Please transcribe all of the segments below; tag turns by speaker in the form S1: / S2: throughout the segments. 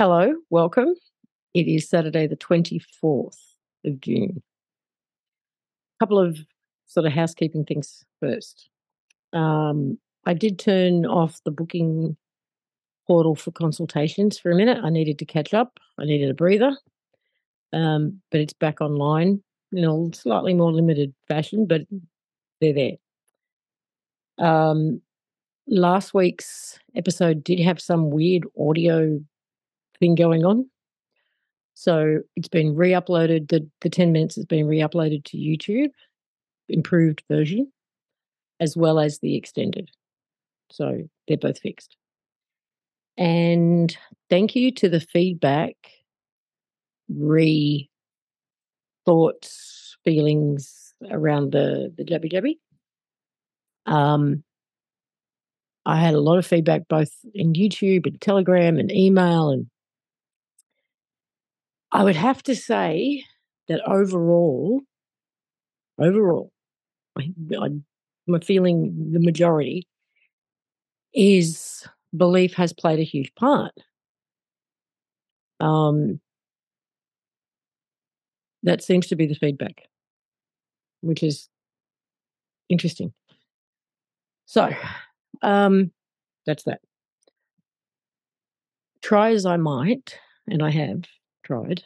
S1: Hello, welcome. It is Saturday, the 24th of June. A couple of sort of housekeeping things first. Um, I did turn off the booking portal for consultations for a minute. I needed to catch up, I needed a breather. Um, but it's back online in a slightly more limited fashion, but they're there. Um, last week's episode did have some weird audio thing going on. So it's been re uploaded. The, the 10 minutes has been re uploaded to YouTube, improved version, as well as the extended. So they're both fixed. And thank you to the feedback, re thoughts, feelings around the, the Jabby Jabby. Um, I had a lot of feedback both in YouTube and Telegram and email and I would have to say that overall, overall, I, am feeling the majority is belief has played a huge part. Um, that seems to be the feedback, which is interesting. So, um, that's that. Try as I might, and I have, tried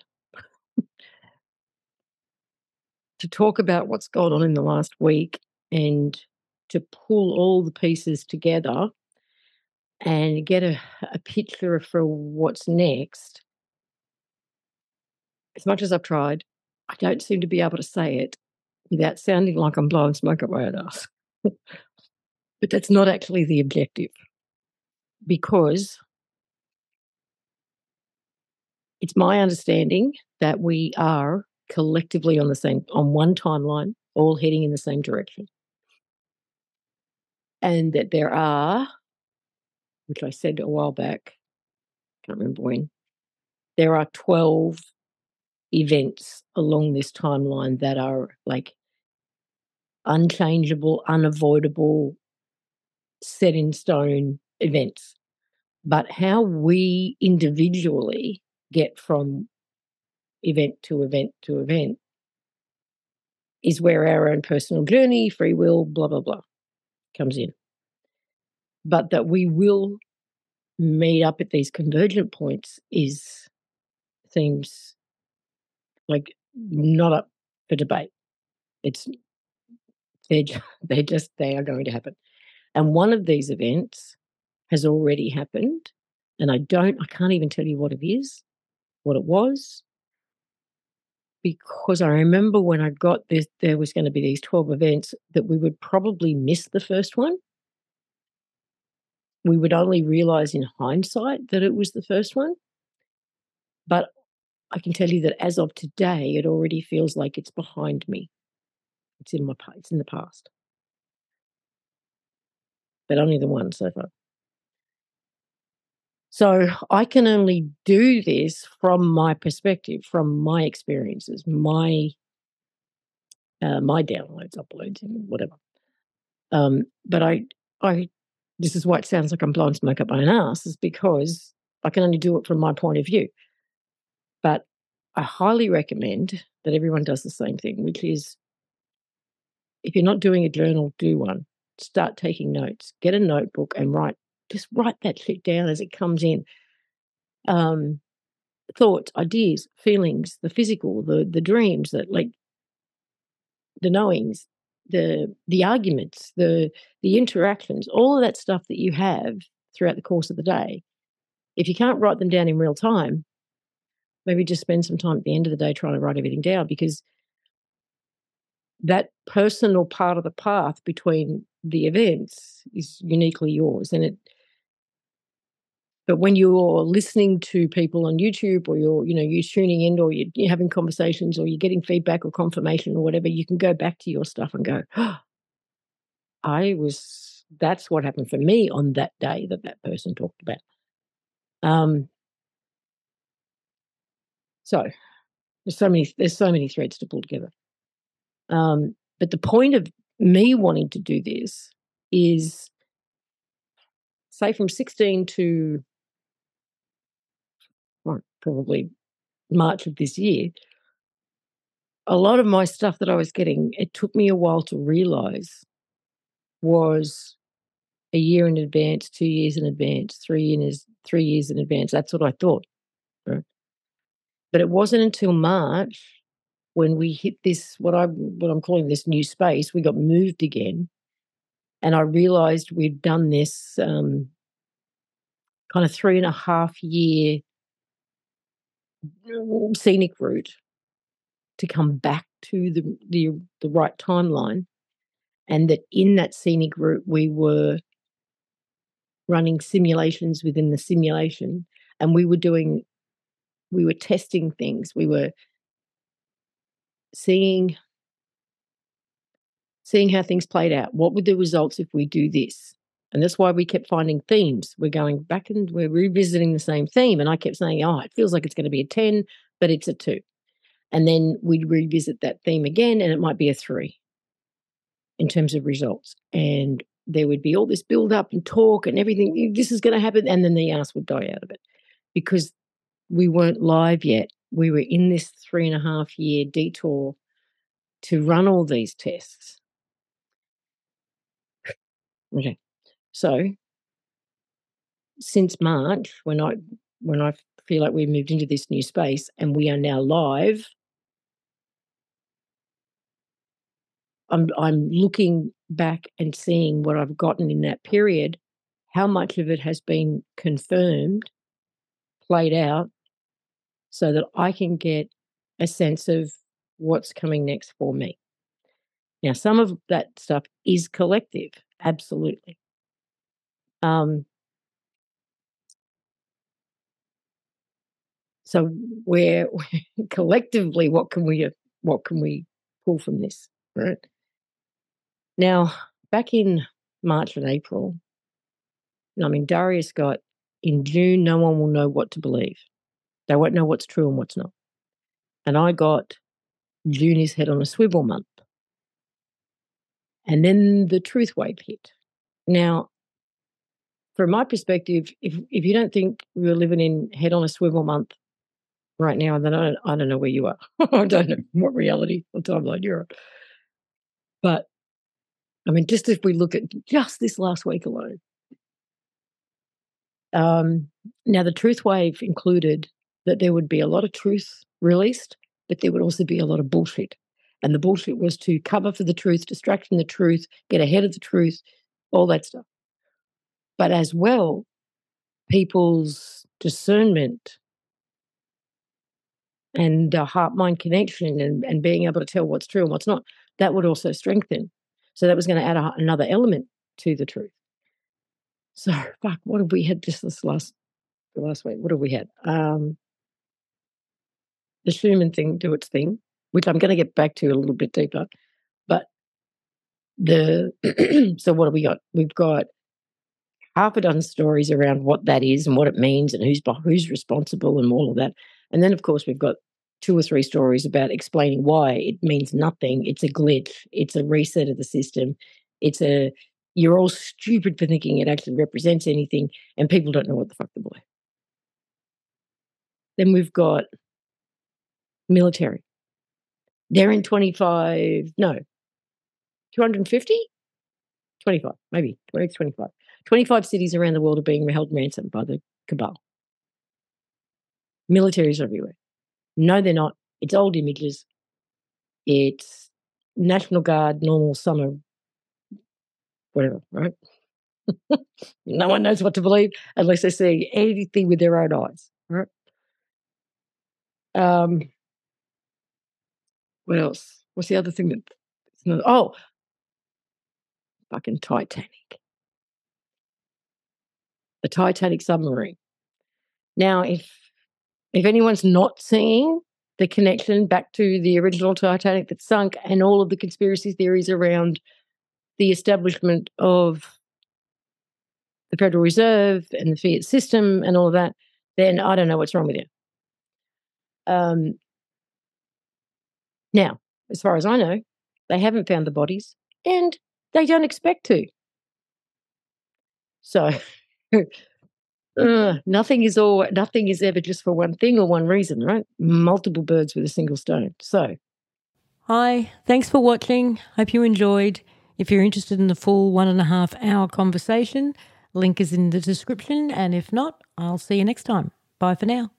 S1: to talk about what's gone on in the last week and to pull all the pieces together and get a, a picture for what's next. As much as I've tried, I don't seem to be able to say it without sounding like I'm blowing smoke up my own ass. but that's not actually the objective because it's my understanding that we are collectively on the same on one timeline, all heading in the same direction. And that there are, which I said a while back, can't remember when, there are 12 events along this timeline that are like unchangeable, unavoidable, set in stone events. But how we individually get from event to event to event is where our own personal journey, free will, blah, blah, blah comes in. But that we will meet up at these convergent points is seems like not up for debate. It's they're just, they just they are going to happen. And one of these events has already happened. And I don't, I can't even tell you what it is what it was because I remember when I got this, there was going to be these 12 events that we would probably miss the first one. We would only realize in hindsight that it was the first one. But I can tell you that as of today, it already feels like it's behind me. It's in my it's in the past. But only the one so far. So I can only do this from my perspective, from my experiences, my uh, my downloads, uploads, and whatever. Um, but I, I, this is why it sounds like I'm blowing smoke up my own ass, is because I can only do it from my point of view. But I highly recommend that everyone does the same thing, which is if you're not doing a journal, do one. Start taking notes. Get a notebook and write just write that shit down as it comes in. Um, thoughts, ideas, feelings, the physical, the the dreams, that like the knowings, the the arguments, the the interactions, all of that stuff that you have throughout the course of the day. If you can't write them down in real time, maybe just spend some time at the end of the day trying to write everything down because that personal part of the path between the events is uniquely yours and it but when you're listening to people on YouTube or you're, you know, you're tuning in or you're, having conversations or you're getting feedback or confirmation or whatever, you can go back to your stuff and go, oh, I was, that's what happened for me on that day that that person talked about. Um, so there's so many, there's so many threads to pull together. Um, but the point of me wanting to do this is say from 16 to probably March of this year, a lot of my stuff that I was getting, it took me a while to realize was a year in advance, two years in advance, three years, three years in advance. That's what I thought. Right? But it wasn't until March when we hit this what I what I'm calling this new space. We got moved again, and I realized we'd done this um, kind of three and a half year Mm, scenic route to come back to the the, the right timeline and that in that scenic route we were running simulations within the simulation and we were doing we were testing things. We were seeing seeing how things played out. What would the results if we do this and that's why we kept finding themes we're going back and we're revisiting the same theme and i kept saying oh it feels like it's going to be a 10 but it's a 2 and then we'd revisit that theme again and it might be a 3 in terms of results and there would be all this build up and talk and everything. This is going to happen. And then the ass would die out of it because we weren't live yet. We were in this three and a half year detour to run all these tests. Okay. So since March, when I when I feel like we've moved into this new space and we are now live, I'm I'm looking back and seeing what I've gotten in that period, how much of it has been confirmed, played out, so that I can get a sense of what's coming next for me. Now, some of that stuff is collective, absolutely. Um, so, where collectively, what can we what can we pull from this? Right. Now, back in March and April, I mean, Darius got in June, no one will know what to believe. They won't know what's true and what's not. And I got June is head on a swivel month. And then the truth wave hit. Now, from my perspective, if if you don't think we're living in head on a swivel month right now, then I don't, I don't know where you are. I don't know what reality or timeline you're on. But I mean, just if we look at just this last week alone. Um, now, the truth wave included that there would be a lot of truth released, but there would also be a lot of bullshit. And the bullshit was to cover for the truth, distract from the truth, get ahead of the truth, all that stuff. But as well, people's discernment and heart mind connection and, and being able to tell what's true and what's not, that would also strengthen. So that was going to add a, another element to the truth. So, fuck, what have we had just this last last week? What have we had? Um, the Schumann thing do its thing, which I'm going to get back to a little bit deeper. But the so what have we got? We've got half a dozen stories around what that is and what it means and who's who's responsible and all of that. And then, of course, we've got two or three stories about explaining why it means nothing. It's a glitch. It's a reset of the system. It's a you're all stupid for thinking it actually represents anything, and people don't know what the fuck to believe. Then we've got military. They're in 25, no, 250? 25, maybe 20, 25. 25 cities around the world are being held ransom by the cabal. Militaries everywhere. No, they're not. It's old images. It's National Guard, normal summer, whatever, right? no one knows what to believe unless they see anything with their own eyes, right? Um, what else? What's the other thing that? Oh, fucking Titanic. The Titanic submarine. Now, if if anyone's not seeing the connection back to the original Titanic that sunk and all of the conspiracy theories around the establishment of the Federal Reserve and the fiat system and all of that, then I don't know what's wrong with you. Um, now, as far as I know, they haven't found the bodies and they don't expect to. So uh, nothing is all nothing is ever just for one thing or one reason, right? Multiple birds with a single stone. So,
S2: hi, thanks for watching. Hope you enjoyed. If you're interested in the full one and a half hour conversation, link is in the description. And if not, I'll see you next time. Bye for now.